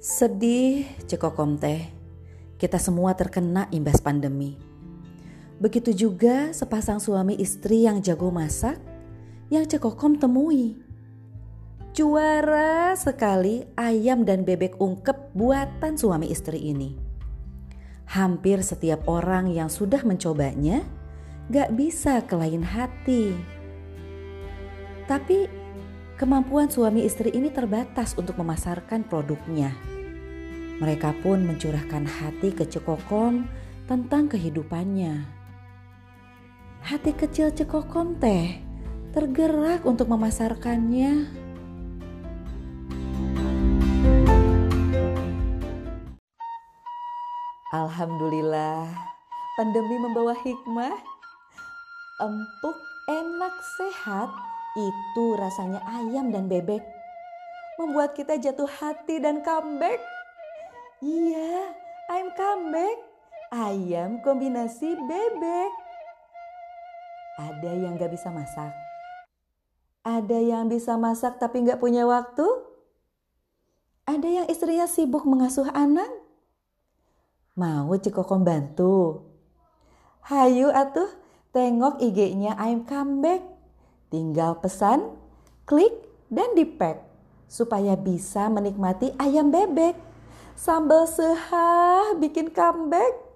Sedih, cekokom teh. Kita semua terkena imbas pandemi. Begitu juga sepasang suami istri yang jago masak, yang cekokom temui. Juara sekali ayam dan bebek ungkep buatan suami istri ini. Hampir setiap orang yang sudah mencobanya gak bisa kelain hati. Tapi kemampuan suami istri ini terbatas untuk memasarkan produknya. Mereka pun mencurahkan hati ke Cekokom tentang kehidupannya. Hati kecil Cekokom teh tergerak untuk memasarkannya. Alhamdulillah, pandemi membawa hikmah. Empuk, enak, sehat, itu rasanya ayam dan bebek. Membuat kita jatuh hati dan comeback. Iya, ayam comeback. Ayam kombinasi bebek. Ada yang gak bisa masak. Ada yang bisa masak tapi gak punya waktu. Ada yang istrinya sibuk mengasuh anak. Mau Cikokom bantu? Hayu atuh tengok IG-nya ayam comeback Tinggal pesan, klik, dan di pack supaya bisa menikmati ayam bebek. Sambal sehah bikin comeback